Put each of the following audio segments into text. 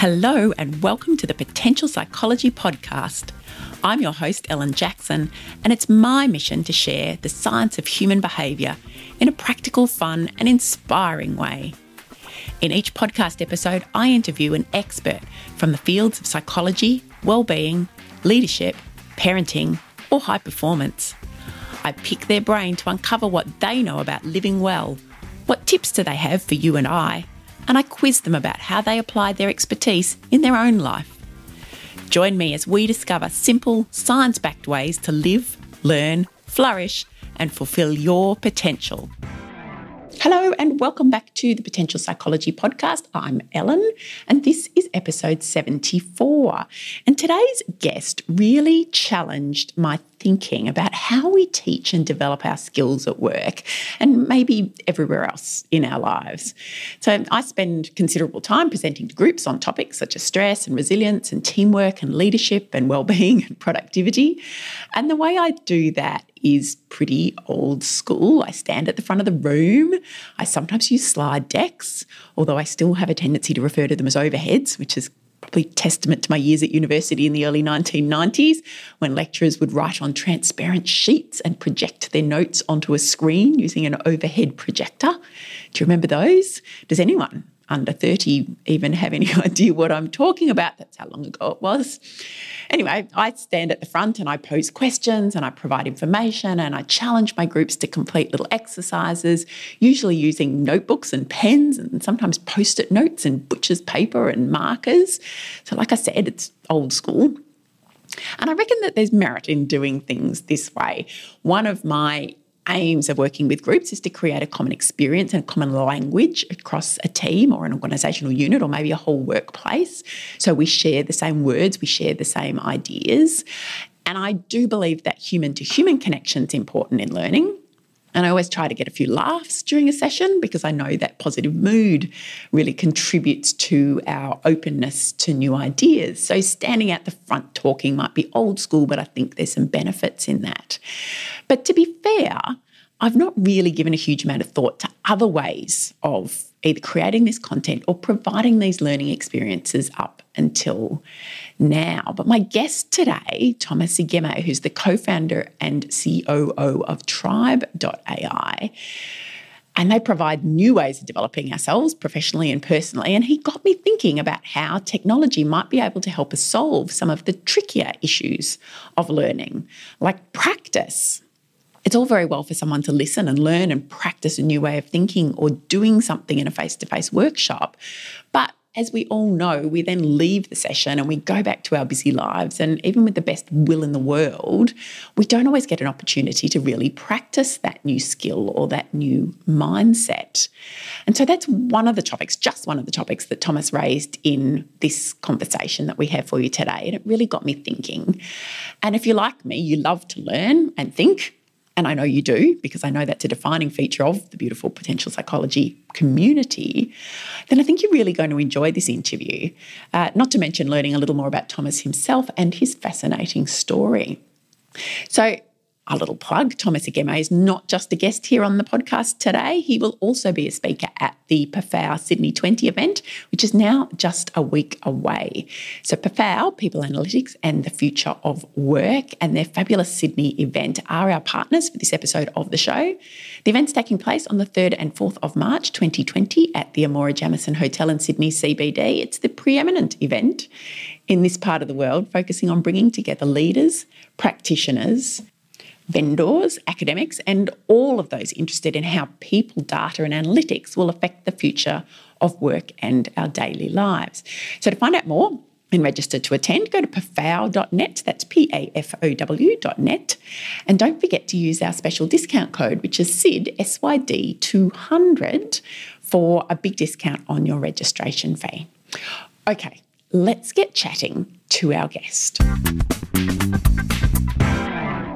Hello, and welcome to the Potential Psychology Podcast. I'm your host, Ellen Jackson, and it's my mission to share the science of human behaviour in a practical, fun, and inspiring way. In each podcast episode, I interview an expert from the fields of psychology, well-being, leadership, parenting, or high performance. I pick their brain to uncover what they know about living well. What tips do they have for you and I? And I quiz them about how they apply their expertise in their own life. Join me as we discover simple, science backed ways to live, learn, flourish, and fulfill your potential. Hello, and welcome back to the Potential Psychology Podcast. I'm Ellen, and this is episode 74. And today's guest really challenged my thinking about how we teach and develop our skills at work and maybe everywhere else in our lives. So, I spend considerable time presenting to groups on topics such as stress and resilience and teamwork and leadership and well-being and productivity. And the way I do that is pretty old school. I stand at the front of the room. I sometimes use slide decks, although I still have a tendency to refer to them as overheads, which is probably testament to my years at university in the early 1990s when lecturers would write on transparent sheets and project their notes onto a screen using an overhead projector. Do you remember those? Does anyone under 30 even have any idea what I'm talking about. That's how long ago it was. Anyway, I stand at the front and I pose questions and I provide information and I challenge my groups to complete little exercises, usually using notebooks and pens and sometimes post it notes and butcher's paper and markers. So, like I said, it's old school. And I reckon that there's merit in doing things this way. One of my aims of working with groups is to create a common experience and a common language across a team or an organisational unit or maybe a whole workplace. So we share the same words, we share the same ideas. And I do believe that human to human connection is important in learning. And I always try to get a few laughs during a session because I know that positive mood really contributes to our openness to new ideas. So, standing at the front talking might be old school, but I think there's some benefits in that. But to be fair, I've not really given a huge amount of thought to other ways of either creating this content or providing these learning experiences up until now. But my guest today, Thomas Igeme, who's the co founder and COO of Tribe.ai, and they provide new ways of developing ourselves professionally and personally. And he got me thinking about how technology might be able to help us solve some of the trickier issues of learning, like practice it's all very well for someone to listen and learn and practice a new way of thinking or doing something in a face to face workshop. As we all know, we then leave the session and we go back to our busy lives. And even with the best will in the world, we don't always get an opportunity to really practice that new skill or that new mindset. And so that's one of the topics, just one of the topics that Thomas raised in this conversation that we have for you today. And it really got me thinking. And if you're like me, you love to learn and think and I know you do because I know that's a defining feature of the beautiful potential psychology community, then I think you're really going to enjoy this interview. Uh, not to mention learning a little more about Thomas himself and his fascinating story. So, a little plug Thomas Igeme is not just a guest here on the podcast today. He will also be a speaker at the PAFOW Sydney 20 event, which is now just a week away. So, PAFOW, People Analytics and the Future of Work, and their fabulous Sydney event are our partners for this episode of the show. The event's taking place on the 3rd and 4th of March 2020 at the Amora Jamison Hotel in Sydney CBD. It's the preeminent event in this part of the world, focusing on bringing together leaders, practitioners, vendors, academics, and all of those interested in how people, data, and analytics will affect the future of work and our daily lives. So, to find out more, and register to attend, go to pafow.net. That's P A F O W.net. And don't forget to use our special discount code, which is SID, S Y D 200, for a big discount on your registration fee. Okay, let's get chatting to our guest.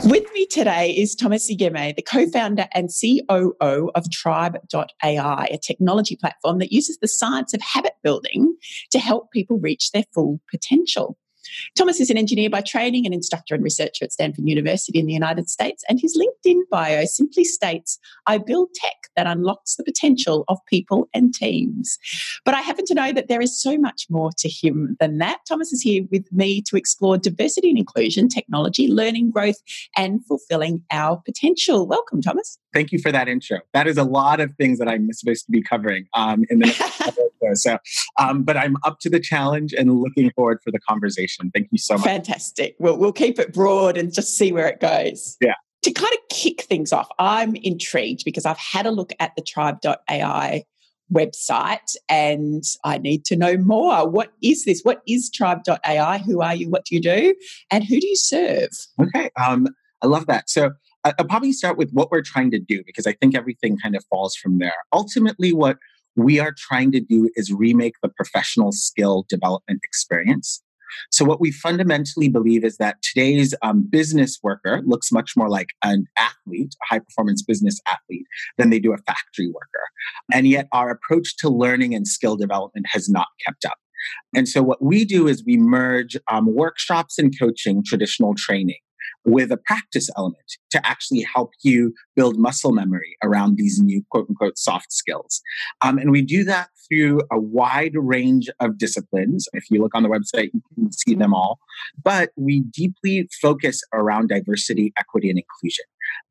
With me today is Thomas Igeme, the co founder and COO of Tribe.ai, a technology platform that uses the science of habit building to help people reach their full potential. Thomas is an engineer by training, an instructor and researcher at Stanford University in the United States, and his LinkedIn bio simply states, I build tech that unlocks the potential of people and teams. But I happen to know that there is so much more to him than that. Thomas is here with me to explore diversity and inclusion, technology, learning, growth, and fulfilling our potential. Welcome, Thomas. Thank you for that intro. That is a lot of things that I'm supposed to be covering um, in the next so, um, but I'm up to the challenge and looking forward for the conversation. Thank you so much. Fantastic. We'll, we'll keep it broad and just see where it goes. Yeah. To kind of kick things off, I'm intrigued because I've had a look at the tribe.ai website and I need to know more. What is this? What is tribe.ai? Who are you? What do you do? And who do you serve? Okay. Um, I love that. So I'll probably start with what we're trying to do because I think everything kind of falls from there. Ultimately, what we are trying to do is remake the professional skill development experience. So, what we fundamentally believe is that today's um, business worker looks much more like an athlete, a high performance business athlete, than they do a factory worker. And yet, our approach to learning and skill development has not kept up. And so, what we do is we merge um, workshops and coaching, traditional training, with a practice element to actually help you build muscle memory around these new quote unquote soft skills. Um, and we do that through a wide range of disciplines. If you look on the website, you can see them all. But we deeply focus around diversity, equity, and inclusion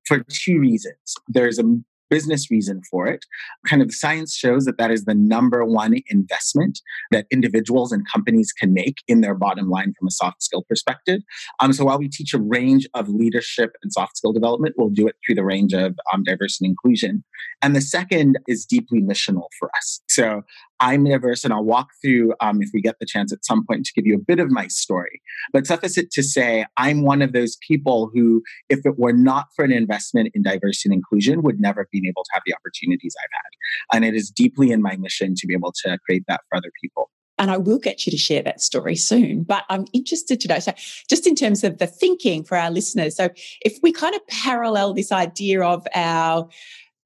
for two reasons. There's a business reason for it. Kind of science shows that that is the number one investment that individuals and companies can make in their bottom line from a soft skill perspective. Um, so while we teach a range of leadership and soft skill development, we'll do it through the range of um, diversity and inclusion. And the second is deeply missional for us. So I'm diverse, and I'll walk through, um, if we get the chance at some point, to give you a bit of my story. But suffice it to say, I'm one of those people who, if it were not for an investment in diversity and inclusion, would never have been able to have the opportunities I've had. And it is deeply in my mission to be able to create that for other people. And I will get you to share that story soon. But I'm interested to know. So, just in terms of the thinking for our listeners, so if we kind of parallel this idea of our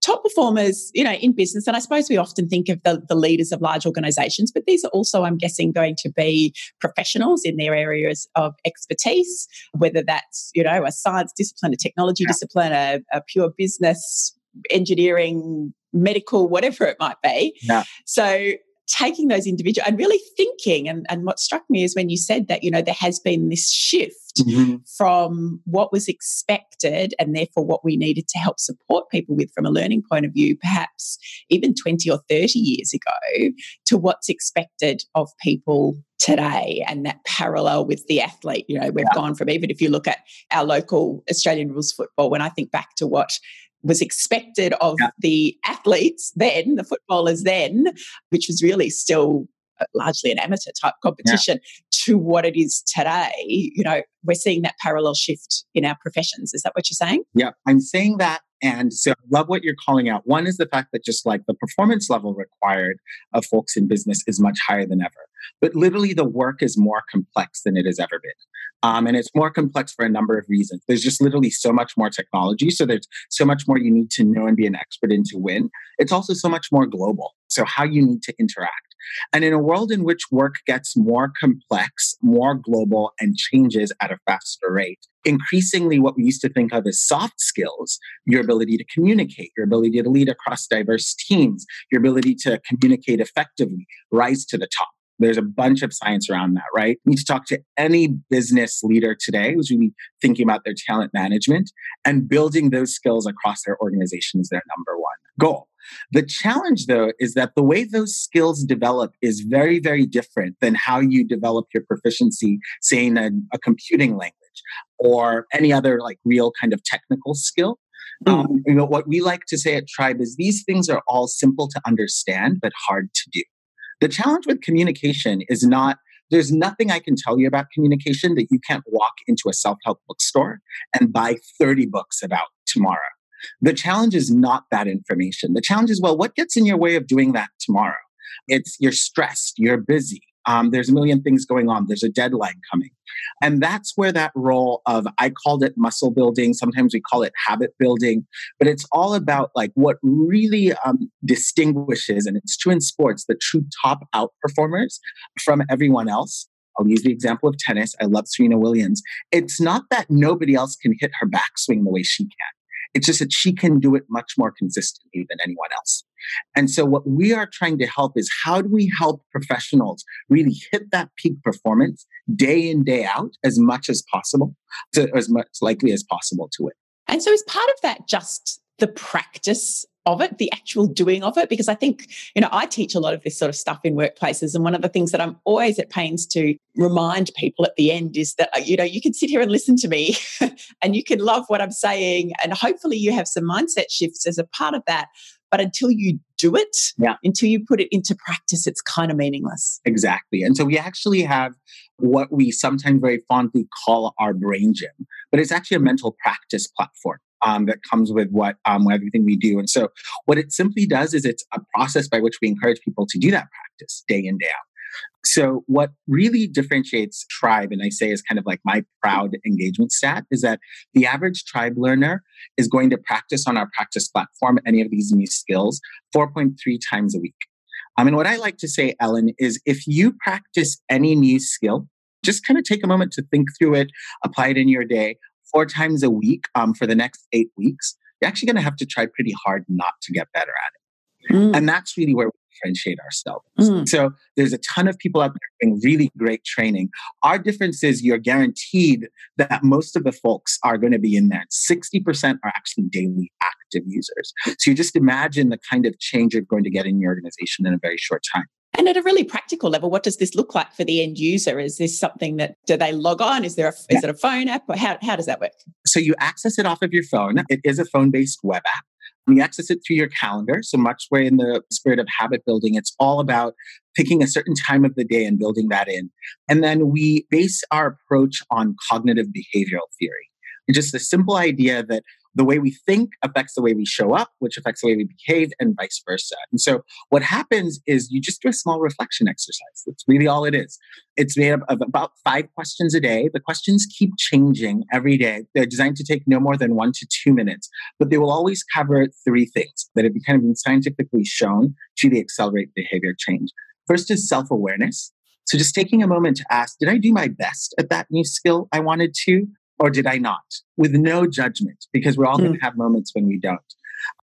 top performers, you know, in business, and I suppose we often think of the, the leaders of large organizations, but these are also, I'm guessing, going to be professionals in their areas of expertise, whether that's, you know, a science discipline, a technology yeah. discipline, a, a pure business, engineering, medical, whatever it might be. Yeah. So taking those individual and really thinking and, and what struck me is when you said that you know there has been this shift mm-hmm. from what was expected and therefore what we needed to help support people with from a learning point of view perhaps even 20 or 30 years ago to what's expected of people today and that parallel with the athlete you know we've yeah. gone from even if you look at our local australian rules football when i think back to what was expected of yeah. the athletes then, the footballers then, which was really still uh, largely an amateur type competition, yeah. to what it is today. You know, we're seeing that parallel shift in our professions. Is that what you're saying? Yeah, I'm saying that. And so I love what you're calling out. One is the fact that just like the performance level required of folks in business is much higher than ever. But literally, the work is more complex than it has ever been. Um, and it's more complex for a number of reasons. There's just literally so much more technology. So there's so much more you need to know and be an expert in to win. It's also so much more global. So, how you need to interact. And in a world in which work gets more complex, more global, and changes at a faster rate, increasingly what we used to think of as soft skills, your ability to communicate, your ability to lead across diverse teams, your ability to communicate effectively, rise to the top. There's a bunch of science around that, right? You need to talk to any business leader today who's really thinking about their talent management and building those skills across their organization is their number one goal. The challenge, though, is that the way those skills develop is very, very different than how you develop your proficiency, say, in a, a computing language or any other like real kind of technical skill. Mm. Um, you know, what we like to say at Tribe is these things are all simple to understand, but hard to do. The challenge with communication is not there's nothing I can tell you about communication that you can't walk into a self help bookstore and buy 30 books about tomorrow. The challenge is not that information. The challenge is, well, what gets in your way of doing that tomorrow? It's you're stressed, you're busy, um, there's a million things going on. There's a deadline coming. And that's where that role of, I called it muscle building. Sometimes we call it habit building, but it's all about like what really um, distinguishes, and it's true in sports, the true top out performers from everyone else I'll use the example of tennis. I love Serena Williams. It's not that nobody else can hit her backswing the way she can. It's just that she can do it much more consistently than anyone else. And so, what we are trying to help is how do we help professionals really hit that peak performance day in, day out as much as possible, to, as much likely as possible to it. And so, is part of that just the practice of it, the actual doing of it. Because I think, you know, I teach a lot of this sort of stuff in workplaces. And one of the things that I'm always at pains to remind people at the end is that, uh, you know, you can sit here and listen to me and you can love what I'm saying. And hopefully you have some mindset shifts as a part of that. But until you do it, yeah. until you put it into practice, it's kind of meaningless. Exactly. And so we actually have what we sometimes very fondly call our brain gym, but it's actually a mental practice platform um, that comes with what um, everything we do. And so, what it simply does is it's a process by which we encourage people to do that practice day in day out. So, what really differentiates tribe, and I say is kind of like my proud engagement stat, is that the average tribe learner is going to practice on our practice platform any of these new skills 4.3 times a week. I mean, what I like to say, Ellen, is if you practice any new skill, just kind of take a moment to think through it, apply it in your day four times a week um, for the next eight weeks, you're actually going to have to try pretty hard not to get better at it. Mm. And that's really where we differentiate ourselves. Mm. So there's a ton of people out there doing really great training. Our difference is you're guaranteed that most of the folks are going to be in there. 60% are actually daily active users. So you just imagine the kind of change you're going to get in your organization in a very short time. And at a really practical level, what does this look like for the end user? Is this something that do they log on? Is there a, yeah. is it a phone app? Or how, how does that work? So you access it off of your phone. It is a phone-based web app. You access it through your calendar. So much way in the spirit of habit building, it's all about picking a certain time of the day and building that in. And then we base our approach on cognitive behavioral theory. Just the simple idea that the way we think affects the way we show up, which affects the way we behave, and vice versa. And so, what happens is you just do a small reflection exercise. That's really all it is. It's made up of about five questions a day. The questions keep changing every day. They're designed to take no more than one to two minutes, but they will always cover three things that have been kind of been scientifically shown to accelerate behavior change. First is self awareness. So, just taking a moment to ask, did I do my best at that new skill I wanted to? Or did I not? With no judgment, because we're all mm. going to have moments when we don't.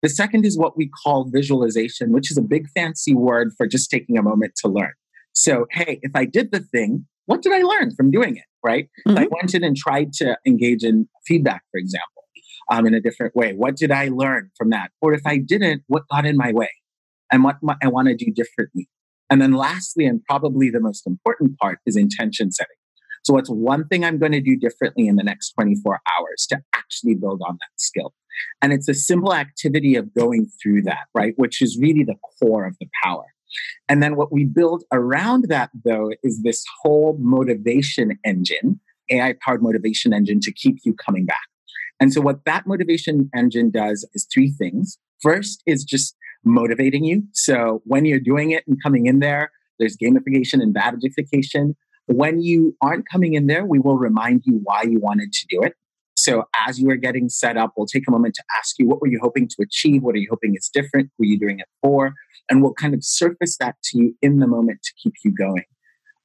The second is what we call visualization, which is a big fancy word for just taking a moment to learn. So, hey, if I did the thing, what did I learn from doing it? Right? Mm-hmm. I went in and tried to engage in feedback, for example, um, in a different way. What did I learn from that? Or if I didn't, what got in my way? And what I want to do differently. And then, lastly, and probably the most important part, is intention setting. So, what's one thing I'm going to do differently in the next 24 hours to actually build on that skill? And it's a simple activity of going through that, right? Which is really the core of the power. And then what we build around that, though, is this whole motivation engine, AI powered motivation engine to keep you coming back. And so, what that motivation engine does is three things. First is just motivating you. So, when you're doing it and coming in there, there's gamification and badgeification. When you aren't coming in there, we will remind you why you wanted to do it. So as you are getting set up, we'll take a moment to ask you what were you hoping to achieve? What are you hoping is different? Who are you doing it for? And we'll kind of surface that to you in the moment to keep you going.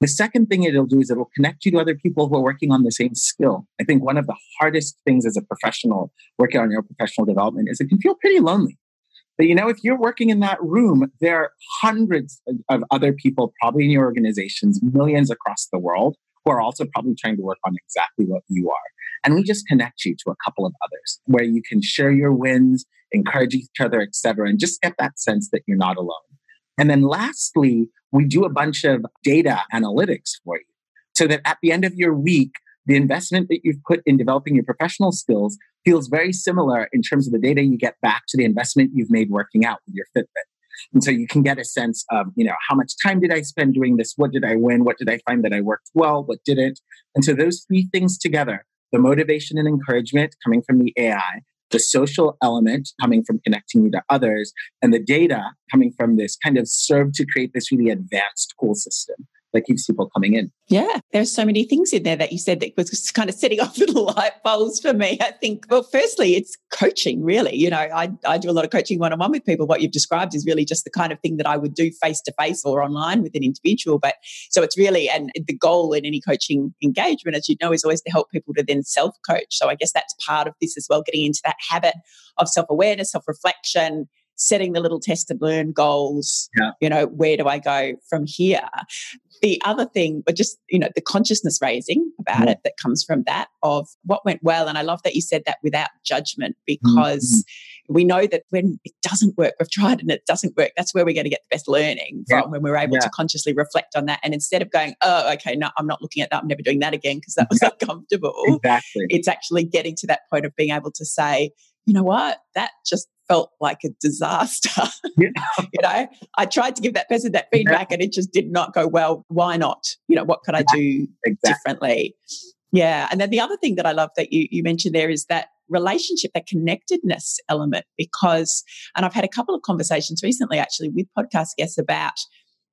The second thing it'll do is it'll connect you to other people who are working on the same skill. I think one of the hardest things as a professional working on your professional development is it can feel pretty lonely. But you know, if you're working in that room, there are hundreds of other people, probably in your organizations, millions across the world, who are also probably trying to work on exactly what you are. And we just connect you to a couple of others where you can share your wins, encourage each other, etc., and just get that sense that you're not alone. And then lastly, we do a bunch of data analytics for you so that at the end of your week, the investment that you've put in developing your professional skills feels very similar in terms of the data you get back to the investment you've made working out with your Fitbit. And so you can get a sense of, you know, how much time did I spend doing this? What did I win? What did I find that I worked well? What didn't? And so those three things together, the motivation and encouragement coming from the AI, the social element coming from connecting you to others, and the data coming from this kind of serve to create this really advanced cool system that keeps people coming in. Yeah, there's so many things in there that you said that was kind of setting off little light bulbs for me. I think, well, firstly, it's coaching, really. You know, I, I do a lot of coaching one on one with people. What you've described is really just the kind of thing that I would do face to face or online with an individual. But so it's really, and the goal in any coaching engagement, as you know, is always to help people to then self coach. So I guess that's part of this as well, getting into that habit of self awareness, self reflection, setting the little test and learn goals. Yeah. You know, where do I go from here? The other thing, but just, you know, the consciousness raising about mm-hmm. it that comes from that of what went well. And I love that you said that without judgment because mm-hmm. we know that when it doesn't work, we've tried and it doesn't work. That's where we're going to get the best learning yeah. from when we're able yeah. to consciously reflect on that. And instead of going, oh, okay, no, I'm not looking at that. I'm never doing that again because that was uncomfortable. Exactly. It's actually getting to that point of being able to say, you know what, that just felt like a disaster. Yeah. you know, I tried to give that person that feedback yeah. and it just did not go well. Why not? You know, what could I do exactly. differently? Yeah. And then the other thing that I love that you, you mentioned there is that relationship, that connectedness element, because, and I've had a couple of conversations recently actually with podcast guests about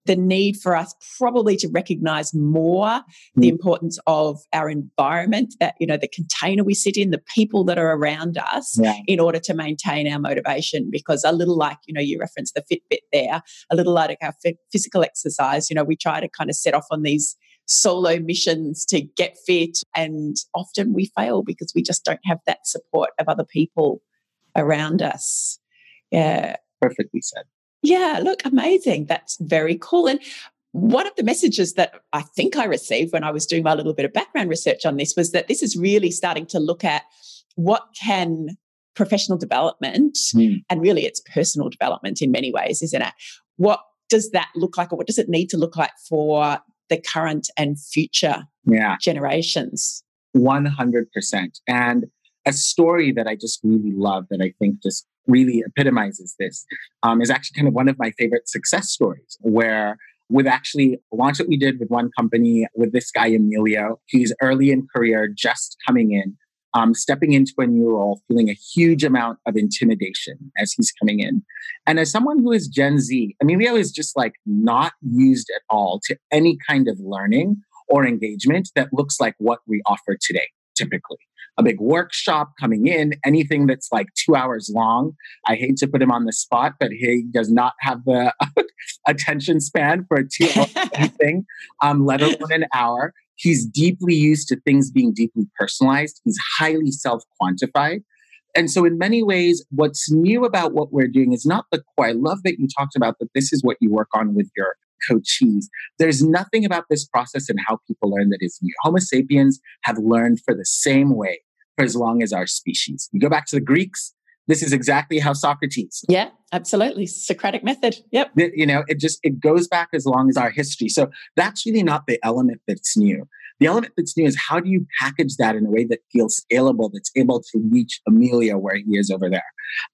the need for us probably to recognize more mm. the importance of our environment that you know the container we sit in the people that are around us yeah. in order to maintain our motivation because a little like you know you referenced the fitbit there a little like our physical exercise you know we try to kind of set off on these solo missions to get fit and often we fail because we just don't have that support of other people around us yeah perfectly said yeah, look, amazing. That's very cool. And one of the messages that I think I received when I was doing my little bit of background research on this was that this is really starting to look at what can professional development mm. and really it's personal development in many ways, isn't it? What does that look like or what does it need to look like for the current and future yeah. generations? 100%. And a story that I just really love that I think just really epitomizes this um, is actually kind of one of my favorite success stories where with actually a launch that we did with one company with this guy Emilio. He's early in career, just coming in, um, stepping into a new role, feeling a huge amount of intimidation as he's coming in. And as someone who is Gen Z, Emilio is just like not used at all to any kind of learning or engagement that looks like what we offer today, typically a big workshop coming in, anything that's like two hours long. I hate to put him on the spot, but he does not have the attention span for a two hour thing, um, let alone an hour. He's deeply used to things being deeply personalized. He's highly self quantified. And so, in many ways, what's new about what we're doing is not the core. I love that you talked about that this is what you work on with your coachees. There's nothing about this process and how people learn that is new. Homo sapiens have learned for the same way for as long as our species. You go back to the Greeks, this is exactly how Socrates. Yeah, absolutely. Socratic method. Yep. You know, it just it goes back as long as our history. So that's really not the element that's new. The element that's new is how do you package that in a way that feels scalable, that's able to reach Emilio where he is over there.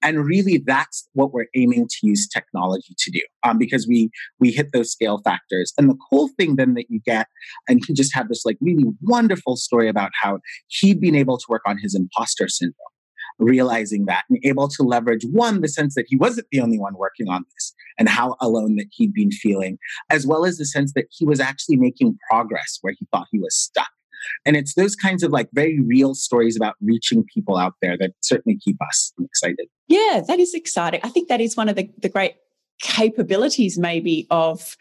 And really that's what we're aiming to use technology to do. Um, because we we hit those scale factors. And the cool thing then that you get, and he just had this like really wonderful story about how he'd been able to work on his imposter syndrome realizing that and able to leverage one, the sense that he wasn't the only one working on this and how alone that he'd been feeling, as well as the sense that he was actually making progress where he thought he was stuck. And it's those kinds of like very real stories about reaching people out there that certainly keep us excited. Yeah, that is exciting. I think that is one of the, the great capabilities maybe of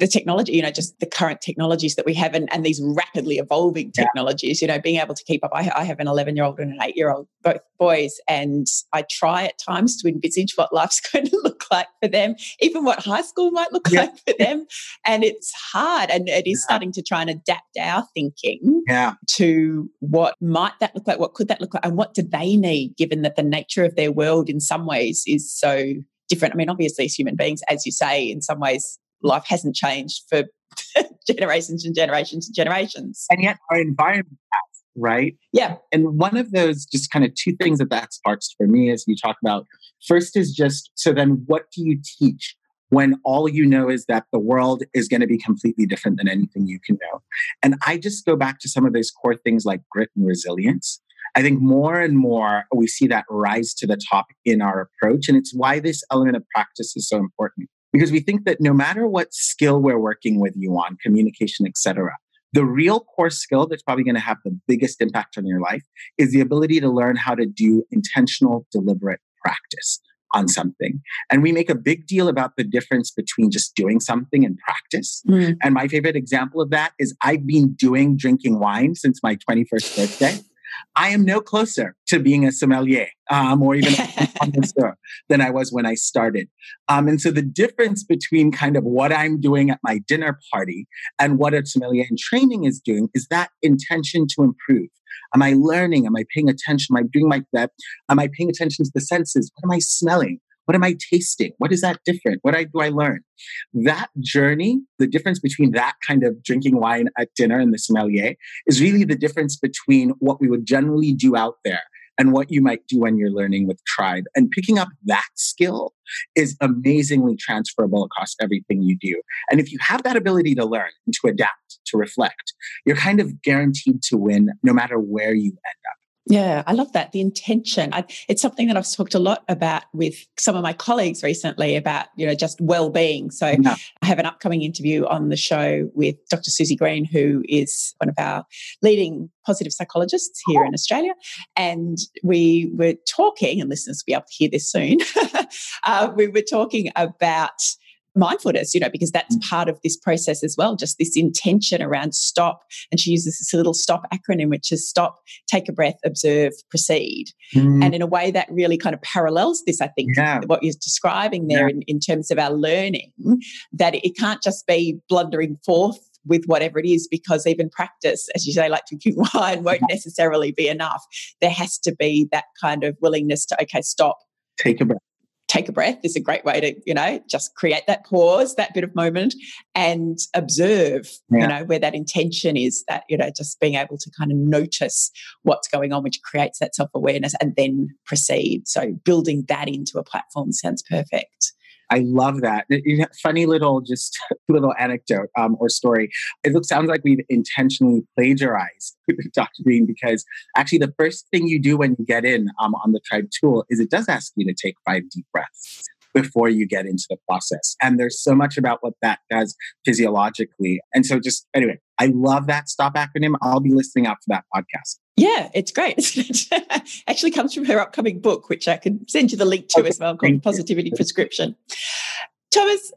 the technology, you know, just the current technologies that we have and, and these rapidly evolving technologies, yeah. you know, being able to keep up. I, I have an 11 year old and an eight year old, both boys, and I try at times to envisage what life's going to look like for them, even what high school might look yeah. like for them. And it's hard and it is yeah. starting to try and adapt our thinking yeah. to what might that look like, what could that look like, and what do they need, given that the nature of their world in some ways is so different. I mean, obviously, as human beings, as you say, in some ways, life hasn't changed for generations and generations and generations. And yet our environment has, right? Yeah. And one of those just kind of two things that that sparks for me is you talk about first is just so then what do you teach when all you know is that the world is going to be completely different than anything you can know? And I just go back to some of those core things like grit and resilience. I think more and more we see that rise to the top in our approach. And it's why this element of practice is so important because we think that no matter what skill we're working with you on, communication, etc., the real core skill that's probably going to have the biggest impact on your life is the ability to learn how to do intentional, deliberate practice on something. And we make a big deal about the difference between just doing something and practice. Mm. And my favorite example of that is I've been doing drinking wine since my 21st birthday. I am no closer to being a sommelier um, or even a connoisseur than I was when I started. Um, and so the difference between kind of what I'm doing at my dinner party and what a sommelier in training is doing is that intention to improve. Am I learning? Am I paying attention? Am I doing my that? Am I paying attention to the senses? What am I smelling? What am I tasting? What is that different? What I, do I learn? That journey, the difference between that kind of drinking wine at dinner and the sommelier is really the difference between what we would generally do out there and what you might do when you're learning with tribe. And picking up that skill is amazingly transferable across everything you do. And if you have that ability to learn and to adapt, to reflect, you're kind of guaranteed to win no matter where you end up. Yeah, I love that. The intention. I, it's something that I've talked a lot about with some of my colleagues recently about, you know, just well-being. So yeah. I have an upcoming interview on the show with Dr. Suzy Green, who is one of our leading positive psychologists here in Australia. And we were talking, and listeners will be able to hear this soon. uh, we were talking about mindfulness, you know, because that's mm. part of this process as well, just this intention around stop. And she uses this little stop acronym, which is stop, take a breath, observe, proceed. Mm. And in a way that really kind of parallels this, I think, yeah. what you're describing there yeah. in, in terms of our learning, that it can't just be blundering forth with whatever it is, because even practice, as you say, like drinking wine, won't necessarily be enough. There has to be that kind of willingness to, okay, stop. Take a breath take a breath is a great way to, you know, just create that pause, that bit of moment and observe, yeah. you know, where that intention is that, you know, just being able to kind of notice what's going on, which creates that self awareness and then proceed. So building that into a platform sounds perfect. I love that. Funny little, just little anecdote um, or story. It looks sounds like we've intentionally plagiarized Dr. Green because actually the first thing you do when you get in um, on the Tribe tool is it does ask you to take five deep breaths before you get into the process. And there's so much about what that does physiologically. And so just anyway, I love that stop acronym. I'll be listening out for that podcast. Yeah, it's great. actually comes from her upcoming book, which I can send you the link to okay, as well, called Positivity Prescription. Thomas,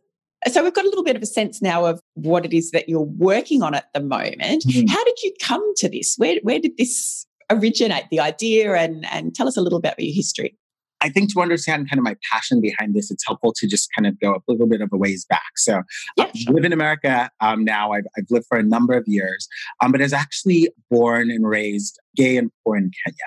so we've got a little bit of a sense now of what it is that you're working on at the moment. Mm-hmm. How did you come to this? Where where did this originate, the idea, and and tell us a little bit about your history? I think to understand kind of my passion behind this, it's helpful to just kind of go a little bit of a ways back. So, yeah, I live in America um, now. I've, I've, lived for a number of years, um, but was actually born and raised gay and poor in Kenya.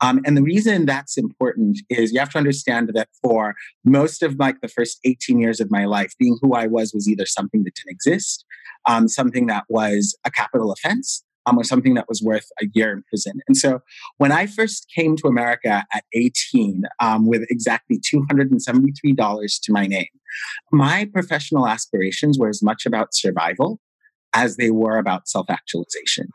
Um, and the reason that's important is you have to understand that for most of like the first 18 years of my life, being who I was was either something that didn't exist, um, something that was a capital offense, um, or something that was worth a year in prison. And so when I first came to America at 18 um, with exactly $273 to my name, my professional aspirations were as much about survival as they were about self actualization.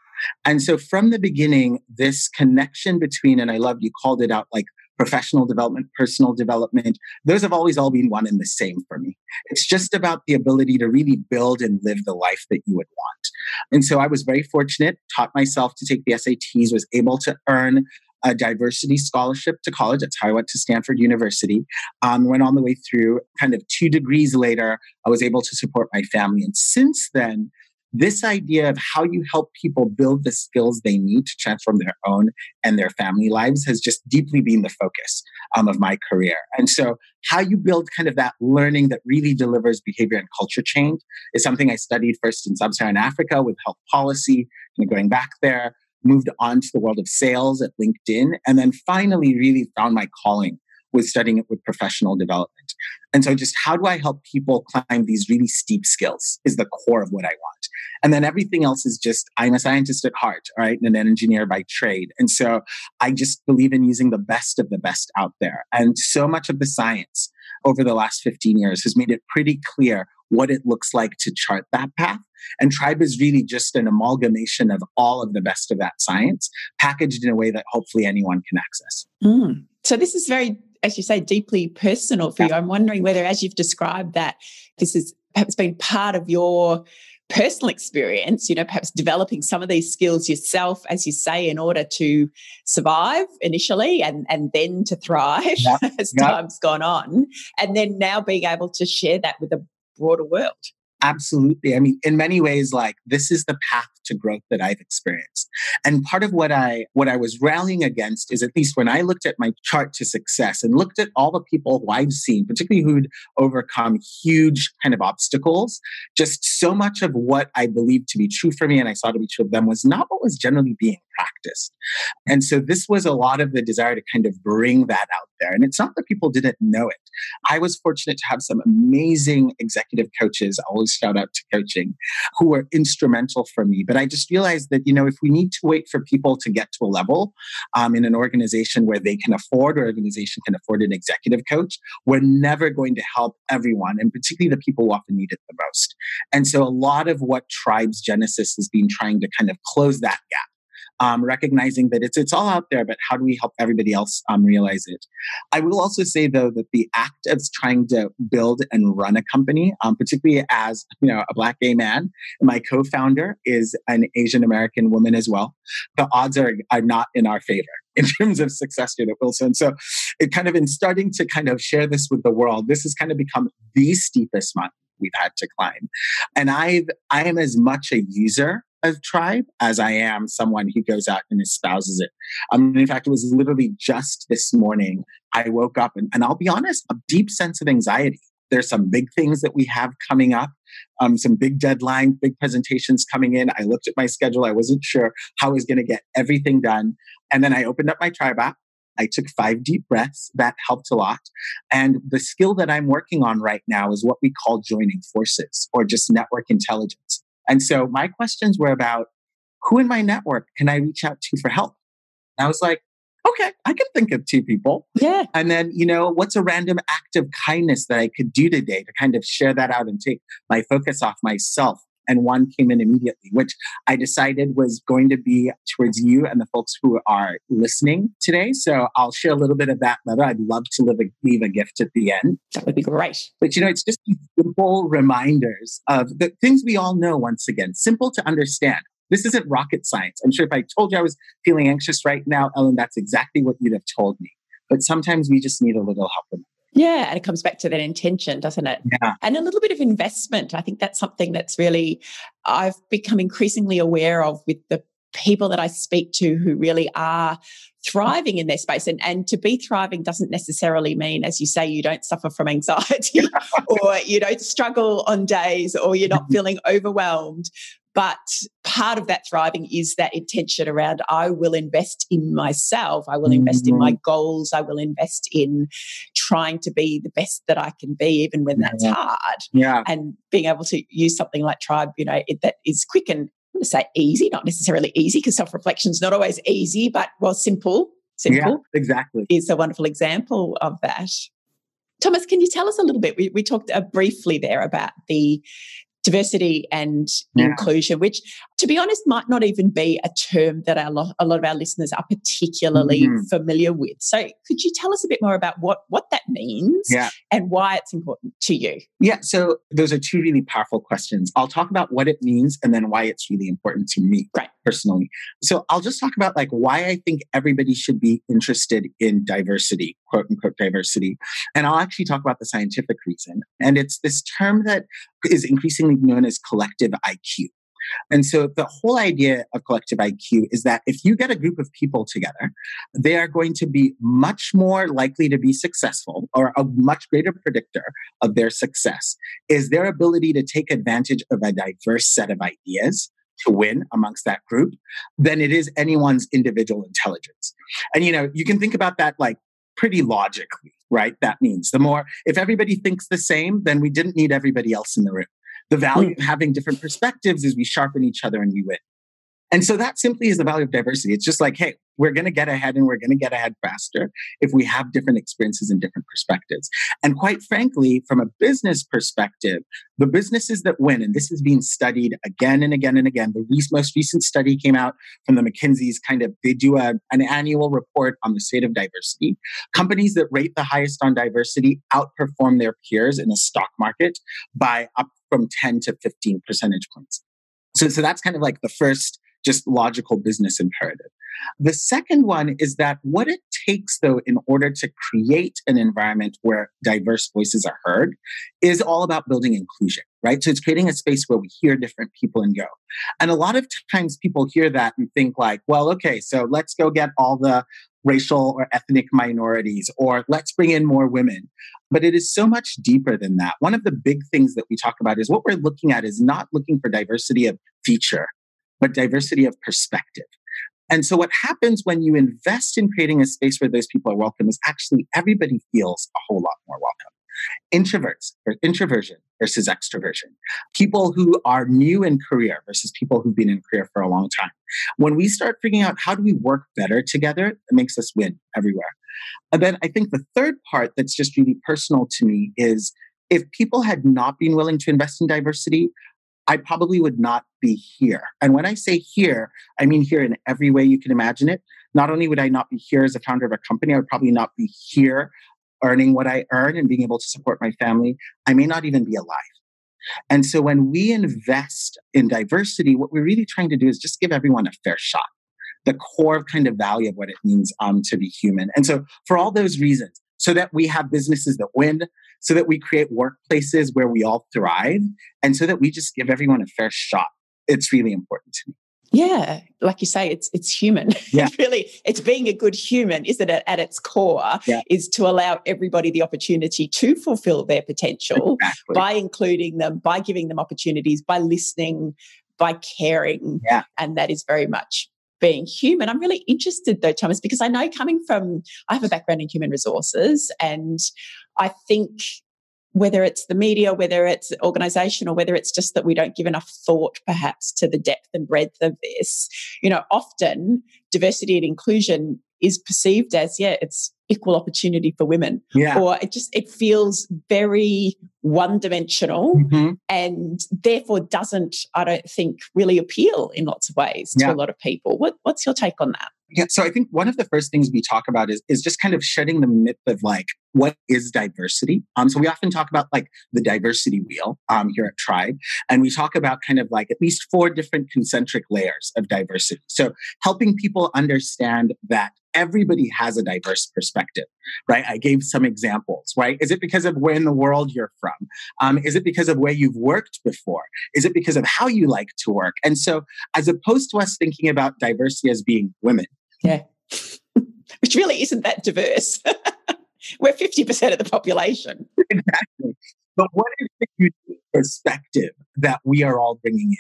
And so from the beginning, this connection between, and I love you called it out like professional development, personal development, those have always all been one and the same for me. It's just about the ability to really build and live the life that you would want. And so I was very fortunate, taught myself to take the SATs, was able to earn a diversity scholarship to college. That's how I went to Stanford University. Um, went on the way through. Kind of two degrees later, I was able to support my family. And since then, this idea of how you help people build the skills they need to transform their own and their family lives has just deeply been the focus um, of my career. And so, how you build kind of that learning that really delivers behavior and culture change is something I studied first in sub Saharan Africa with health policy, and going back there, moved on to the world of sales at LinkedIn, and then finally really found my calling with studying it with professional development. And so, just how do I help people climb these really steep skills is the core of what I want. And then everything else is just, I'm a scientist at heart, right? And an engineer by trade. And so, I just believe in using the best of the best out there. And so much of the science over the last 15 years has made it pretty clear what it looks like to chart that path. And Tribe is really just an amalgamation of all of the best of that science packaged in a way that hopefully anyone can access. Mm. So this is very as you say, deeply personal for yeah. you. I'm wondering whether, as you've described that, this has perhaps been part of your personal experience, you know, perhaps developing some of these skills yourself, as you say, in order to survive initially and, and then to thrive yep. as yep. time's gone on. And then now being able to share that with a broader world. Absolutely. I mean, in many ways, like this is the path to growth that I've experienced. And part of what I what I was rallying against is at least when I looked at my chart to success and looked at all the people who I've seen, particularly who'd overcome huge kind of obstacles, just so much of what I believed to be true for me and I saw to be true of them was not what was generally being practiced. And so this was a lot of the desire to kind of bring that out there. And it's not that people didn't know it. I was fortunate to have some amazing executive coaches, always shout out to coaching, who were instrumental for me. But I just realized that, you know, if we need to wait for people to get to a level um, in an organization where they can afford or organization can afford an executive coach, we're never going to help everyone, and particularly the people who often need it the most. And so a lot of what Tribes Genesis has been trying to kind of close that gap um, recognizing that it's it's all out there, but how do we help everybody else um, realize it? I will also say though that the act of trying to build and run a company, um, particularly as you know a black gay man, my co-founder is an Asian American woman as well. The odds are are not in our favor in terms of success here at Wilson. So it kind of in starting to kind of share this with the world, this has kind of become the steepest mountain we've had to climb. And I've I am as much a user of tribe as I am someone who goes out and espouses it. Um, in fact, it was literally just this morning I woke up and, and I'll be honest, a deep sense of anxiety. There's some big things that we have coming up, um, some big deadlines, big presentations coming in. I looked at my schedule. I wasn't sure how I was going to get everything done. And then I opened up my tribe app. I took five deep breaths. That helped a lot. And the skill that I'm working on right now is what we call joining forces or just network intelligence. And so my questions were about who in my network can I reach out to for help? And I was like, okay, I can think of two people. Yeah. And then, you know, what's a random act of kindness that I could do today to kind of share that out and take my focus off myself? And one came in immediately, which I decided was going to be towards you and the folks who are listening today. So I'll share a little bit of that later. I'd love to a, leave a gift at the end. That would be great. But, you know, it's just simple reminders of the things we all know, once again, simple to understand. This isn't rocket science. I'm sure if I told you I was feeling anxious right now, Ellen, that's exactly what you'd have told me. But sometimes we just need a little help. Yeah, and it comes back to that intention, doesn't it? Yeah. And a little bit of investment. I think that's something that's really I've become increasingly aware of with the people that I speak to who really are thriving in their space. And, and to be thriving doesn't necessarily mean, as you say, you don't suffer from anxiety or you don't struggle on days or you're not mm-hmm. feeling overwhelmed. But part of that thriving is that intention around I will invest in myself, I will invest mm-hmm. in my mm-hmm. goals, I will invest in trying to be the best that I can be, even when that's yeah. hard. Yeah. And being able to use something like Tribe, you know, it, that is quick and I'm going to say easy, not necessarily easy, because self reflection is not always easy, but well, simple. Simple. Yeah, exactly. Is a wonderful example of that. Thomas, can you tell us a little bit? We, we talked uh, briefly there about the diversity and yeah. inclusion, which, to be honest, might not even be a term that a lot, a lot of our listeners are particularly mm-hmm. familiar with. So, could you tell us a bit more about what, what that means yeah. and why it's important to you? Yeah, so those are two really powerful questions. I'll talk about what it means and then why it's really important to me. Right personally. So I'll just talk about like why I think everybody should be interested in diversity, quote unquote diversity. And I'll actually talk about the scientific reason. And it's this term that is increasingly known as collective IQ. And so the whole idea of collective IQ is that if you get a group of people together, they are going to be much more likely to be successful or a much greater predictor of their success is their ability to take advantage of a diverse set of ideas to win amongst that group than it is anyone's individual intelligence. And you know, you can think about that like pretty logically, right? That means the more if everybody thinks the same, then we didn't need everybody else in the room. The value mm. of having different perspectives is we sharpen each other and we win. And so that simply is the value of diversity. It's just like, hey, we're going to get ahead and we're going to get ahead faster if we have different experiences and different perspectives. And quite frankly, from a business perspective, the businesses that win, and this is being studied again and again and again, the most recent study came out from the McKinsey's kind of, they do a, an annual report on the state of diversity. Companies that rate the highest on diversity outperform their peers in the stock market by up from 10 to 15 percentage points. So, so that's kind of like the first just logical business imperative. The second one is that what it takes, though, in order to create an environment where diverse voices are heard is all about building inclusion, right? So it's creating a space where we hear different people and go. And a lot of times people hear that and think, like, well, okay, so let's go get all the racial or ethnic minorities, or let's bring in more women. But it is so much deeper than that. One of the big things that we talk about is what we're looking at is not looking for diversity of feature but diversity of perspective. And so, what happens when you invest in creating a space where those people are welcome is actually everybody feels a whole lot more welcome. Introverts introversion versus extroversion. People who are new in career versus people who've been in career for a long time. When we start figuring out how do we work better together, it makes us win everywhere. And then I think the third part that's just really personal to me is if people had not been willing to invest in diversity, I probably would not be here. And when I say here, I mean here in every way you can imagine it. Not only would I not be here as a founder of a company, I would probably not be here earning what I earn and being able to support my family. I may not even be alive. And so when we invest in diversity, what we're really trying to do is just give everyone a fair shot. The core kind of value of what it means um, to be human. And so, for all those reasons, so that we have businesses that win, so that we create workplaces where we all thrive, and so that we just give everyone a fair shot. It's really important to me. Yeah, like you say, it's it's human. Yeah. it's really, it's being a good human, isn't it? At its core, yeah. is to allow everybody the opportunity to fulfill their potential exactly. by including them, by giving them opportunities, by listening, by caring. Yeah. And that is very much being human. I'm really interested though, Thomas, because I know coming from, I have a background in human resources, and I think whether it's the media, whether it's organization, or whether it's just that we don't give enough thought perhaps to the depth and breadth of this, you know, often diversity and inclusion is perceived as, yeah, it's equal opportunity for women. Yeah. Or it just, it feels very one dimensional mm-hmm. and therefore doesn't, I don't think, really appeal in lots of ways to yeah. a lot of people. What, what's your take on that? Yeah, so I think one of the first things we talk about is, is just kind of shedding the myth of like what is diversity. Um, so we often talk about like the diversity wheel um, here at Tribe, and we talk about kind of like at least four different concentric layers of diversity. So helping people understand that everybody has a diverse perspective, right? I gave some examples, right? Is it because of where in the world you're from? Um, is it because of where you've worked before? Is it because of how you like to work? And so, as opposed to us thinking about diversity as being women, yeah. Which really isn't that diverse. We're 50% of the population. Exactly. But what is the unique perspective that we are all bringing in?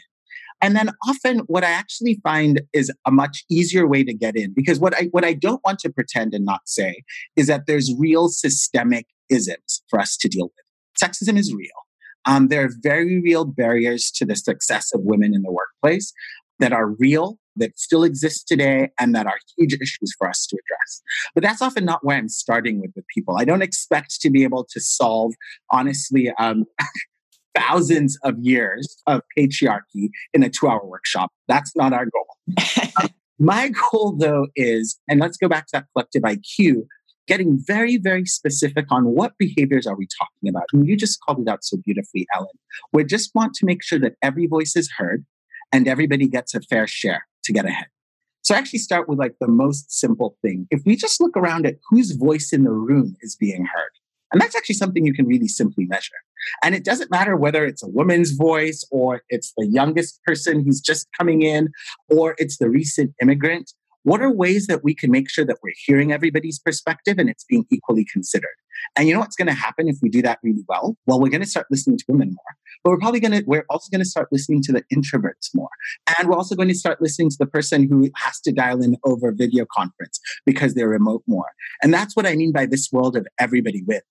And then often what I actually find is a much easier way to get in because what I what I don't want to pretend and not say is that there's real systemic isms for us to deal with. Sexism is real. Um, there are very real barriers to the success of women in the workplace that are real that still exist today and that are huge issues for us to address. But that's often not where I'm starting with the people. I don't expect to be able to solve, honestly, um, thousands of years of patriarchy in a two hour workshop. That's not our goal. my goal, though, is, and let's go back to that collective IQ, getting very, very specific on what behaviors are we talking about. And you just called it out so beautifully, Ellen. We just want to make sure that every voice is heard and everybody gets a fair share to get ahead. So I actually start with like the most simple thing. If we just look around at whose voice in the room is being heard, and that's actually something you can really simply measure. And it doesn't matter whether it's a woman's voice or it's the youngest person who's just coming in or it's the recent immigrant. What are ways that we can make sure that we're hearing everybody's perspective and it's being equally considered? And you know what's going to happen if we do that really well? Well, we're going to start listening to women more, but we're probably going to, we're also going to start listening to the introverts more. And we're also going to start listening to the person who has to dial in over video conference because they're remote more. And that's what I mean by this world of everybody wins.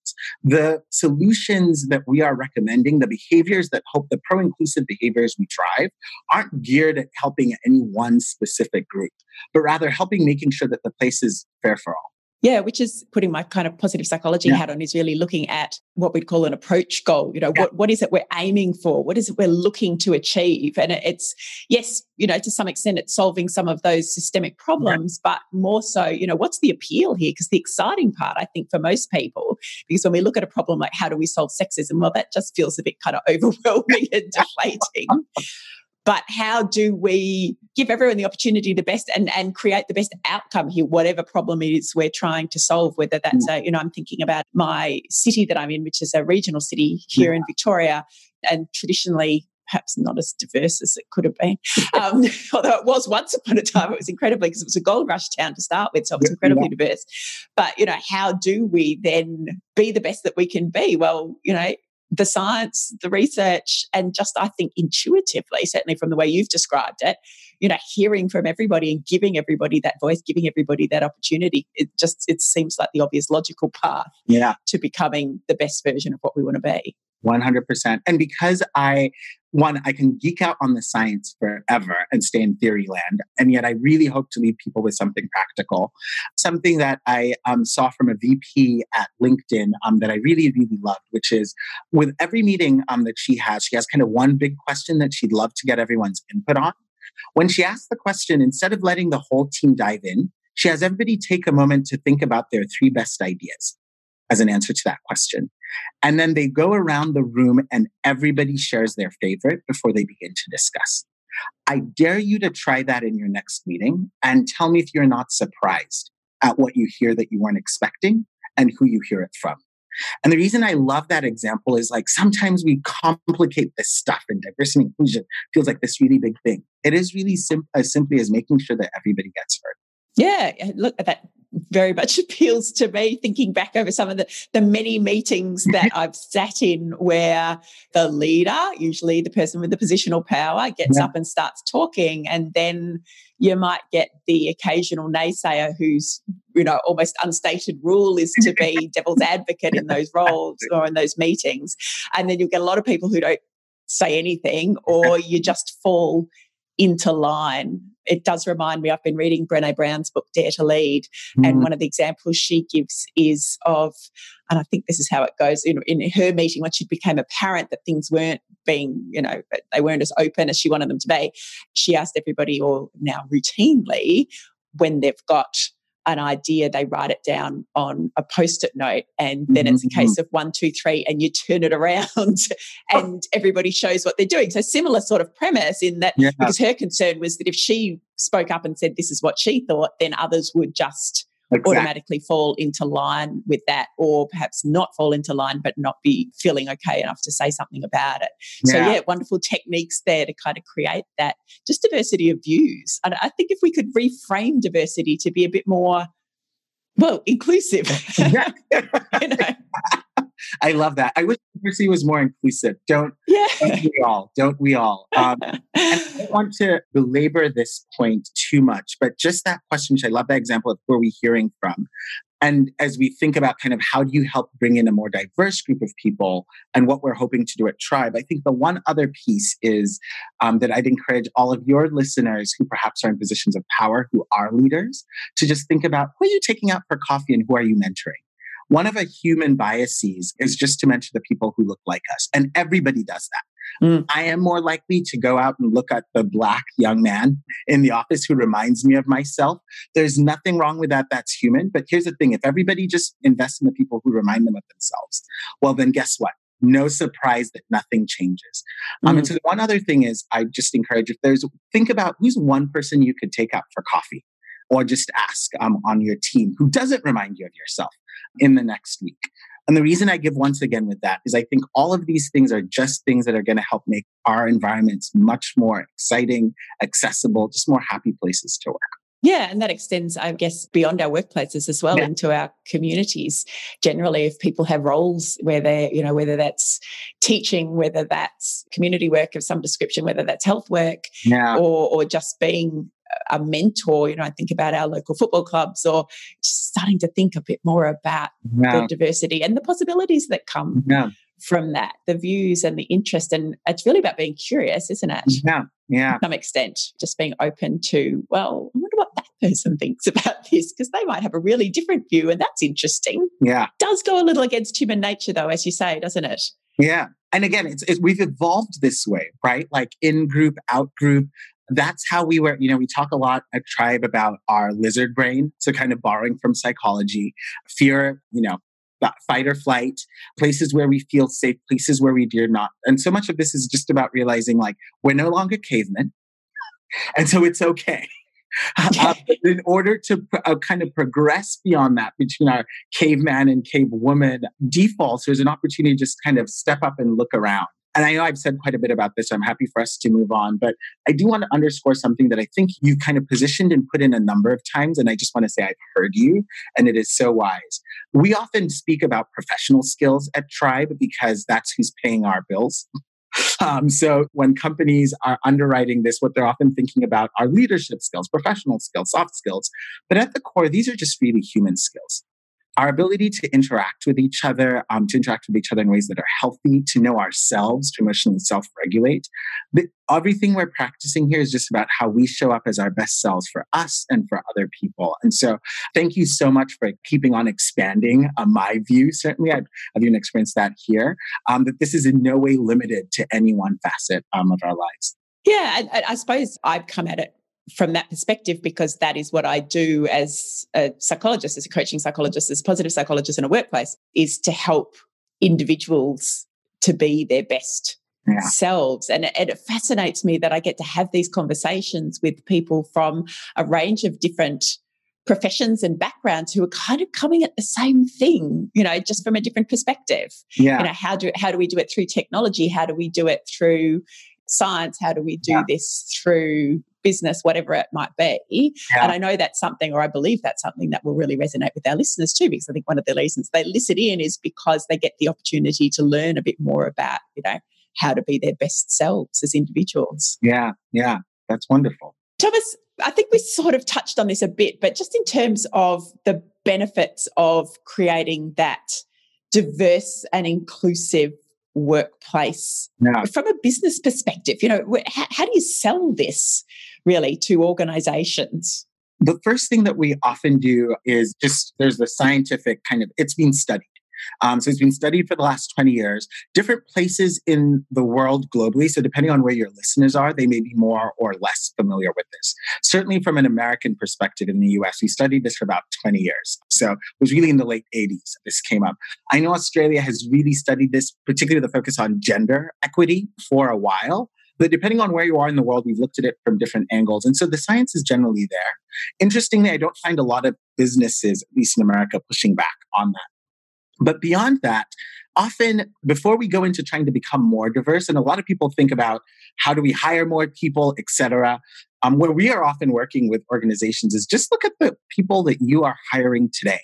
The solutions that we are recommending, the behaviors that hope, the pro inclusive behaviors we drive, aren't geared at helping any one specific group, but rather helping making sure that the place is fair for all. Yeah, which is putting my kind of positive psychology yeah. hat on is really looking at what we'd call an approach goal. You know, yeah. what, what is it we're aiming for? What is it we're looking to achieve? And it's, yes, you know, to some extent it's solving some of those systemic problems, but more so, you know, what's the appeal here? Because the exciting part, I think, for most people, because when we look at a problem like how do we solve sexism, well, that just feels a bit kind of overwhelming and deflating but how do we give everyone the opportunity the best and, and create the best outcome here whatever problem it is we're trying to solve whether that's mm. a you know i'm thinking about my city that i'm in which is a regional city here in victoria and traditionally perhaps not as diverse as it could have been. Um, although it was once upon a time, it was incredibly because it was a gold rush town to start with, so it was incredibly yeah. diverse. But you know, how do we then be the best that we can be? Well, you know, the science, the research, and just I think intuitively, certainly from the way you've described it, you know, hearing from everybody and giving everybody that voice, giving everybody that opportunity, it just it seems like the obvious logical path yeah. to becoming the best version of what we want to be. 100%. And because I, one, I can geek out on the science forever and stay in theory land. And yet I really hope to leave people with something practical. Something that I um, saw from a VP at LinkedIn um, that I really, really loved, which is with every meeting um, that she has, she has kind of one big question that she'd love to get everyone's input on. When she asks the question, instead of letting the whole team dive in, she has everybody take a moment to think about their three best ideas as an answer to that question. And then they go around the room and everybody shares their favorite before they begin to discuss. I dare you to try that in your next meeting and tell me if you're not surprised at what you hear that you weren't expecting and who you hear it from. And the reason I love that example is like sometimes we complicate this stuff and diversity and inclusion feels like this really big thing. It is really sim- as simply as making sure that everybody gets heard. Yeah, look at that very much appeals to me thinking back over some of the, the many meetings that I've sat in where the leader, usually the person with the positional power, gets yeah. up and starts talking and then you might get the occasional naysayer who's you know almost unstated rule is to be devil's advocate in those roles or in those meetings and then you'll get a lot of people who don't say anything or you just fall into line. It does remind me, I've been reading Brene Brown's book, Dare to Lead. Mm. And one of the examples she gives is of, and I think this is how it goes in, in her meeting, when she became apparent that things weren't being, you know, they weren't as open as she wanted them to be. She asked everybody, or now routinely, when they've got an idea, they write it down on a post it note, and then mm-hmm. it's a case mm-hmm. of one, two, three, and you turn it around and everybody shows what they're doing. So, similar sort of premise in that yeah. because her concern was that if she spoke up and said this is what she thought, then others would just exactly. automatically fall into line with that, or perhaps not fall into line, but not be feeling okay enough to say something about it. Yeah. So, yeah, wonderful techniques there to kind of create that just diversity of views. And I think if we could reframe diversity to be a bit more, well, inclusive, you know. I love that. I wish diversity was more inclusive. Don't, yeah. don't we all? Don't we all? Um, and I don't want to belabor this point too much, but just that question, which I love that example of who are we hearing from? And as we think about kind of how do you help bring in a more diverse group of people and what we're hoping to do at Tribe, I think the one other piece is um, that I'd encourage all of your listeners who perhaps are in positions of power, who are leaders, to just think about who are you taking out for coffee and who are you mentoring? One of a human biases is just to mention the people who look like us. And everybody does that. Mm. I am more likely to go out and look at the black young man in the office who reminds me of myself. There's nothing wrong with that. That's human. But here's the thing if everybody just invests in the people who remind them of themselves, well, then guess what? No surprise that nothing changes. Mm. Um, and mm. so one other thing is, I just encourage if there's, think about who's one person you could take out for coffee or just ask um, on your team who doesn't remind you of yourself in the next week. And the reason I give once again with that is I think all of these things are just things that are going to help make our environments much more exciting, accessible, just more happy places to work. Yeah, and that extends, I guess, beyond our workplaces as well Yeah. into our communities. Generally, if people have roles where they're, you know, whether that's teaching, whether that's community work of some description, whether that's health work, Yeah. or or just being a mentor, you know, I think about our local football clubs or just starting to think a bit more about Yeah. the diversity and the possibilities that come Yeah. from that, the views and the interest. And it's really about being curious, isn't it? Yeah. Yeah. To some extent, just being open to, well, I wonder what that person thinks about this, because they might have a really different view, and that's interesting. Yeah. Does go a little against human nature, though, as you say, doesn't it? Yeah. And again, it's, it's we've evolved this way, right? Like in group, out group. That's how we were, you know, we talk a lot at Tribe about our lizard brain. So kind of borrowing from psychology, fear, you know, fight or flight, places where we feel safe, places where we dare not. And so much of this is just about realizing like we're no longer cavemen. And so it's okay. Uh, in order to uh, kind of progress beyond that between our caveman and cavewoman defaults, there's an opportunity to just kind of step up and look around. And I know I've said quite a bit about this. So I'm happy for us to move on. But I do want to underscore something that I think you kind of positioned and put in a number of times. And I just want to say I've heard you, and it is so wise. We often speak about professional skills at Tribe because that's who's paying our bills. Um, so when companies are underwriting this, what they're often thinking about are leadership skills, professional skills, soft skills. But at the core, these are just really human skills. Our ability to interact with each other, um, to interact with each other in ways that are healthy, to know ourselves, to emotionally self regulate. Everything we're practicing here is just about how we show up as our best selves for us and for other people. And so, thank you so much for keeping on expanding uh, my view. Certainly, I've, I've even experienced that here, um, that this is in no way limited to any one facet um, of our lives. Yeah, and I suppose I've come at it from that perspective because that is what I do as a psychologist, as a coaching psychologist, as a positive psychologist in a workplace, is to help individuals to be their best Yeah. selves. And it, it fascinates me that I get to have these conversations with people from a range of different professions and backgrounds who are kind of coming at the same thing, you know, just from a different perspective. Yeah. You know, how do how do we do it through technology? How do we do it through science? How do we do Yeah. this through business, whatever it might be? Yeah. And I know that's something, or I believe that's something that will really resonate with our listeners too, because I think one of the reasons they listen in is because they get the opportunity to learn a bit more about, you know, how to be their best selves as individuals. Yeah. Yeah. That's wonderful. Thomas, I think we sort of touched on this a bit, but just in terms of the benefits of creating that diverse and inclusive workplace Yeah. from a business perspective, you know, how do you sell this really to organizations? the first thing that we often do is just there's the scientific kind of it's been studied. Um, so it's been studied for the last 20 years. Different places in the world globally so depending on where your listeners are they may be more or less familiar with this. Certainly from an american perspective in the us we studied this for about 20 years. So it was really in the late 80s this came up. I know australia has really studied this particularly the focus on gender equity for a while but depending on where you are in the world, we've looked at it from different angles. And so the science is generally there. Interestingly, I don't find a lot of businesses, at least in America, pushing back on that. But beyond that, often before we go into trying to become more diverse, and a lot of people think about how do we hire more people, et cetera. Um, where we are often working with organizations is just look at the people that you are hiring today.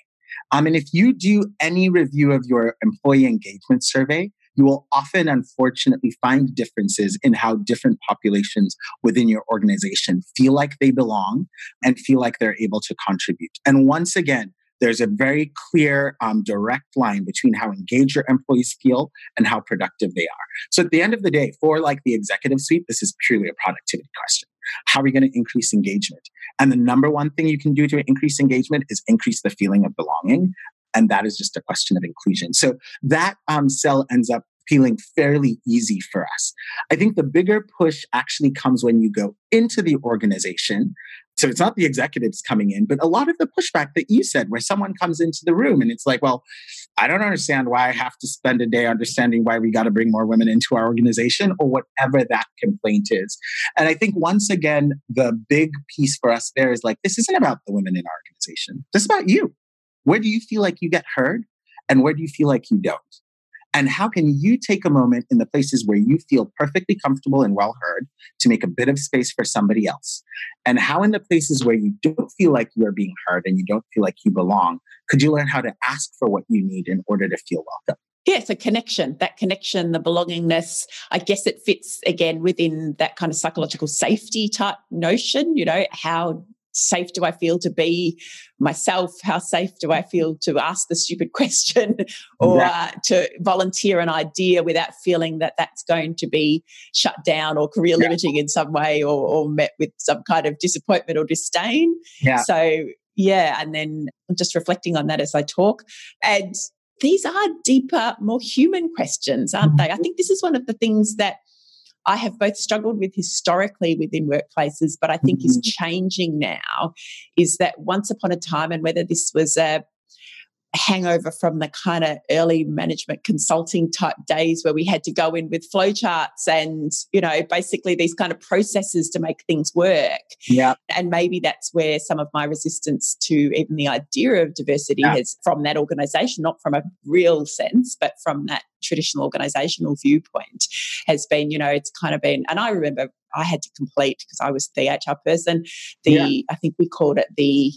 Um, and if you do any review of your employee engagement survey, you will often, unfortunately, find differences in how different populations within your organization feel like they belong and feel like they're able to contribute. And once again, there's a very clear, um, direct line between how engaged your employees feel and how productive they are. So at the end of the day, for like the executive suite, this is purely a productivity question. How are we going to increase engagement? And the number one thing you can do to increase engagement is increase the feeling of belonging. And that is just a question of inclusion. So that um, cell ends up feeling fairly easy for us. I think the bigger push actually comes when you go into the organization. So it's not the executives coming in, but a lot of the pushback that you said, where someone comes into the room and it's like, well, I don't understand why I have to spend a day understanding why we got to bring more women into our organization or whatever that complaint is. And I think once again, the big piece for us there is like, this isn't about the women in our organization. This is about you. Where do you feel like you get heard? And where do you feel like you don't? And how can you take a moment in the places where you feel perfectly comfortable and well heard to make a bit of space for somebody else? And how, in the places where you don't feel like you're being heard and you don't feel like you belong, could you learn how to ask for what you need in order to feel welcome? Yeah, a connection, that connection, the belongingness. I guess it fits again within that kind of psychological safety type notion. You know, how safe do I feel to be myself? How safe do I feel to ask the stupid question or yeah. uh, to volunteer an idea without feeling that that's going to be shut down or career yeah. limiting in some way or, or, met with some kind of disappointment or disdain? Yeah. So, yeah, and then just reflecting on that as I talk. And these are deeper, more human questions, aren't they? I mm-hmm. think this is one of the things that I have both struggled with historically within workplaces, but I think mm-hmm. is changing now is that once upon a time, and whether this was a hangover from the kind of early management consulting type days where we had to go in with flowcharts and you know basically these kind of processes to make things work yeah and maybe that's where some of my resistance to even the idea of diversity yeah. has from that organization not from a real sense but from that traditional organizational viewpoint has been, you know, it's kind of been, and I remember I had to complete because I was the HR person, the, yeah. I think we called it the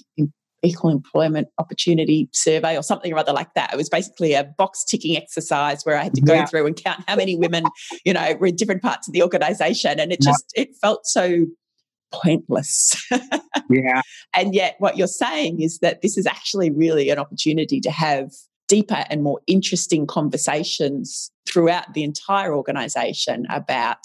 equal employment opportunity survey or something or other like that. It was basically a box ticking exercise where I had to go yeah. through and count how many women, you know, were in different parts of the organization. And it just, it felt so pointless. yeah. And yet what you're saying is that this is actually really an opportunity to have deeper and more interesting conversations throughout the entire organization about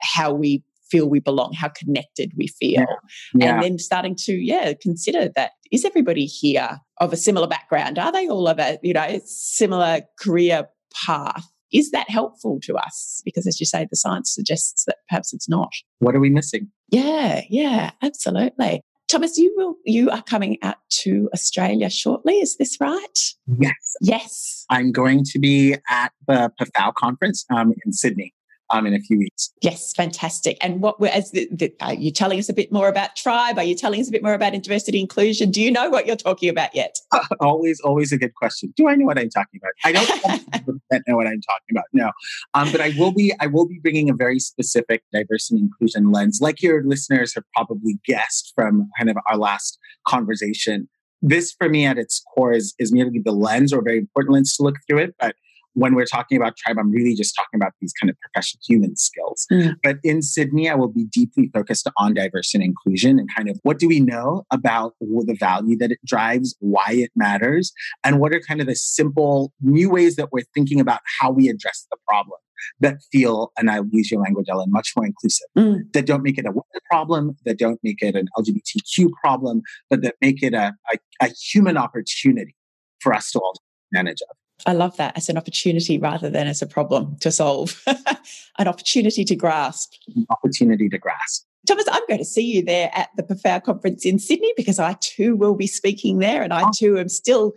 how we feel we belong, how connected we feel. Yeah. Yeah. And then starting to, yeah, consider that is everybody here of a similar background? Are they all of a, you know, similar career path? Is that helpful to us? Because as you say, the science suggests that perhaps it's not. What are we missing? Yeah, yeah, absolutely. Thomas, you will you are coming out to Australia shortly, is this right? Yes. Yes. I'm going to be at the PAFOW conference um, in Sydney um, in a few weeks. Yes, fantastic. And what as the, the, are you telling us a bit more about tribe? Are you telling us a bit more about diversity inclusion? Do you know what you're talking about yet? Uh, always, always a good question. Do I know what I'm talking about? I don't know what I'm talking about. No, um, but I will be. I will be bringing a very specific diversity inclusion lens, like your listeners have probably guessed from kind of our last conversation. This, for me, at its core, is is merely the lens or a very important lens to look through it, but when we're talking about tribe, I'm really just talking about these kind of professional human skills. Mm. But in Sydney, I will be deeply focused on diversity and inclusion and kind of what do we know about the value that it drives, why it matters, and what are kind of the simple new ways that we're thinking about how we address the problem that feel, and I'll use your language, Ellen, much more inclusive, mm. that don't make it a women problem, that don't make it an LGBTQ problem, but that make it a, a, a human opportunity for us to all manage of. I love that as an opportunity rather than as a problem to solve, an opportunity to grasp. An opportunity to grasp. Thomas, I'm going to see you there at the PAFOW conference in Sydney because I too will be speaking there and I oh. too am still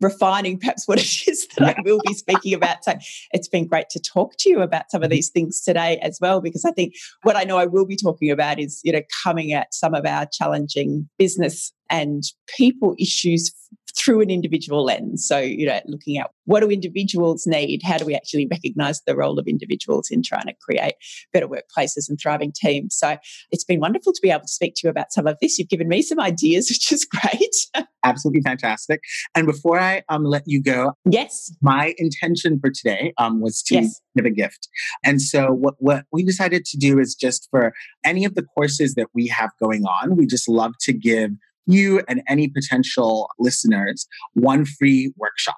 refining perhaps what it is that I will be speaking about. So it's been great to talk to you about some of mm-hmm. these things today as well, because I think what I know I will be talking about is, you know, coming at some of our challenging business and people issues through an individual lens. So, you know, looking at what do individuals need? How do we actually recognize the role of individuals in trying to create better workplaces and thriving teams? So, it's been wonderful to be able to speak to you about some of this. You've given me some ideas, which is great. Absolutely fantastic. And before I um, let you go, yes, my intention for today um, was to yes. give a gift. And so, what, what we decided to do is just for any of the courses that we have going on, we just love to give you and any potential listeners one free workshop.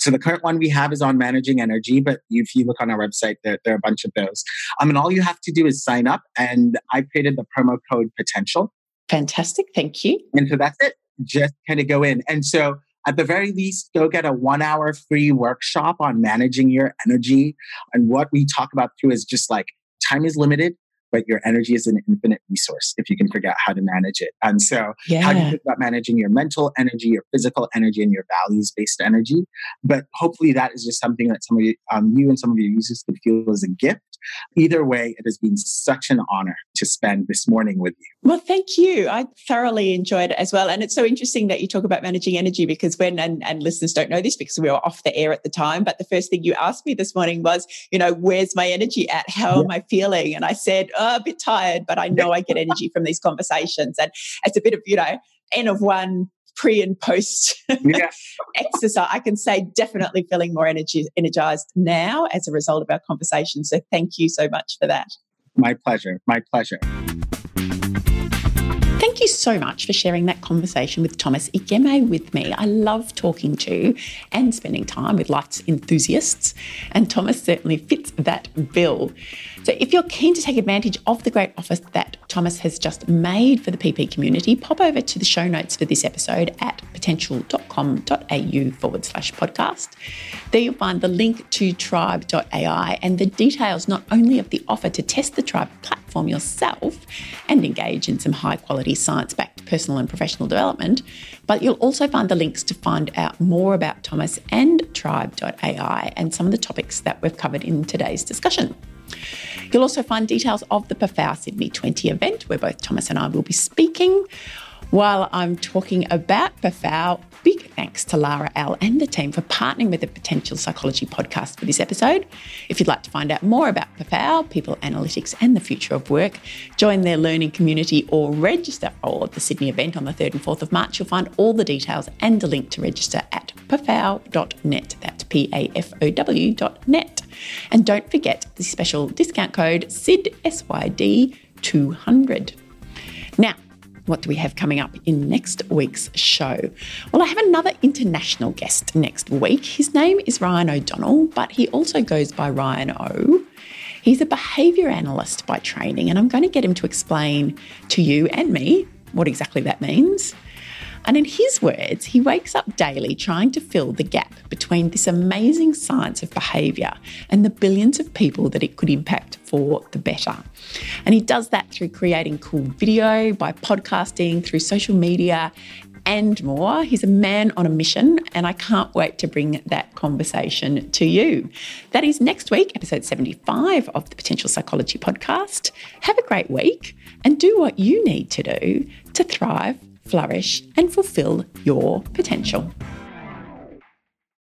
So the current one we have is on managing energy, but if you look on our website, there, there are a bunch of those. Um, and all you have to do is sign up, and I created the promo code potential. Fantastic, thank you. And so that's it. Just kind of go in, and so at the very least, go get a one-hour free workshop on managing your energy. And what we talk about too is just like time is limited but your energy is an infinite resource if you can figure out how to manage it. And so, yeah. how do you think about managing your mental energy, your physical energy, and your values based energy? But hopefully, that is just something that some of you, um, you and some of your users could feel as a gift Either way, it has been such an honor to spend this morning with you. Well, thank you. I thoroughly enjoyed it as well. And it's so interesting that you talk about managing energy because when, and, and listeners don't know this because we were off the air at the time, but the first thing you asked me this morning was, you know, where's my energy at? How yeah. am I feeling? And I said, oh, a bit tired, but I know I get energy from these conversations. And it's a bit of, you know, N of one pre and post yeah. exercise. I can say definitely feeling more energy, energized now as a result of our conversation. So thank you so much for that. My pleasure. My pleasure. Thank you so much for sharing that conversation with Thomas Igeme with me. I love talking to and spending time with life's enthusiasts, and Thomas certainly fits that bill. So, if you're keen to take advantage of the great offer that Thomas has just made for the PP community, pop over to the show notes for this episode at potential.com.au forward slash podcast. There you'll find the link to tribe.ai and the details not only of the offer to test the Tribe platform yourself and engage in some high quality science backed personal and professional development, but you'll also find the links to find out more about Thomas and tribe.ai and some of the topics that we've covered in today's discussion. You'll also find details of the PAFOW Sydney 20 event where both Thomas and I will be speaking. While I'm talking about PAFOW, big thanks to Lara L and the team for partnering with the Potential Psychology podcast for this episode. If you'd like to find out more about PAFOW, people analytics, and the future of work, join their learning community or register for the Sydney event on the 3rd and 4th of March. You'll find all the details and a link to register at pafow.net. That's P A F O W.net. And don't forget the special discount code SID SYD 200. Now, what do we have coming up in next week's show? Well, I have another international guest next week. His name is Ryan O'Donnell, but he also goes by Ryan O. He's a behaviour analyst by training, and I'm going to get him to explain to you and me what exactly that means. And in his words, he wakes up daily trying to fill the gap between this amazing science of behaviour and the billions of people that it could impact for the better. And he does that through creating cool video, by podcasting, through social media, and more. He's a man on a mission, and I can't wait to bring that conversation to you. That is next week, episode 75 of the Potential Psychology Podcast. Have a great week and do what you need to do to thrive flourish, and fulfill your potential.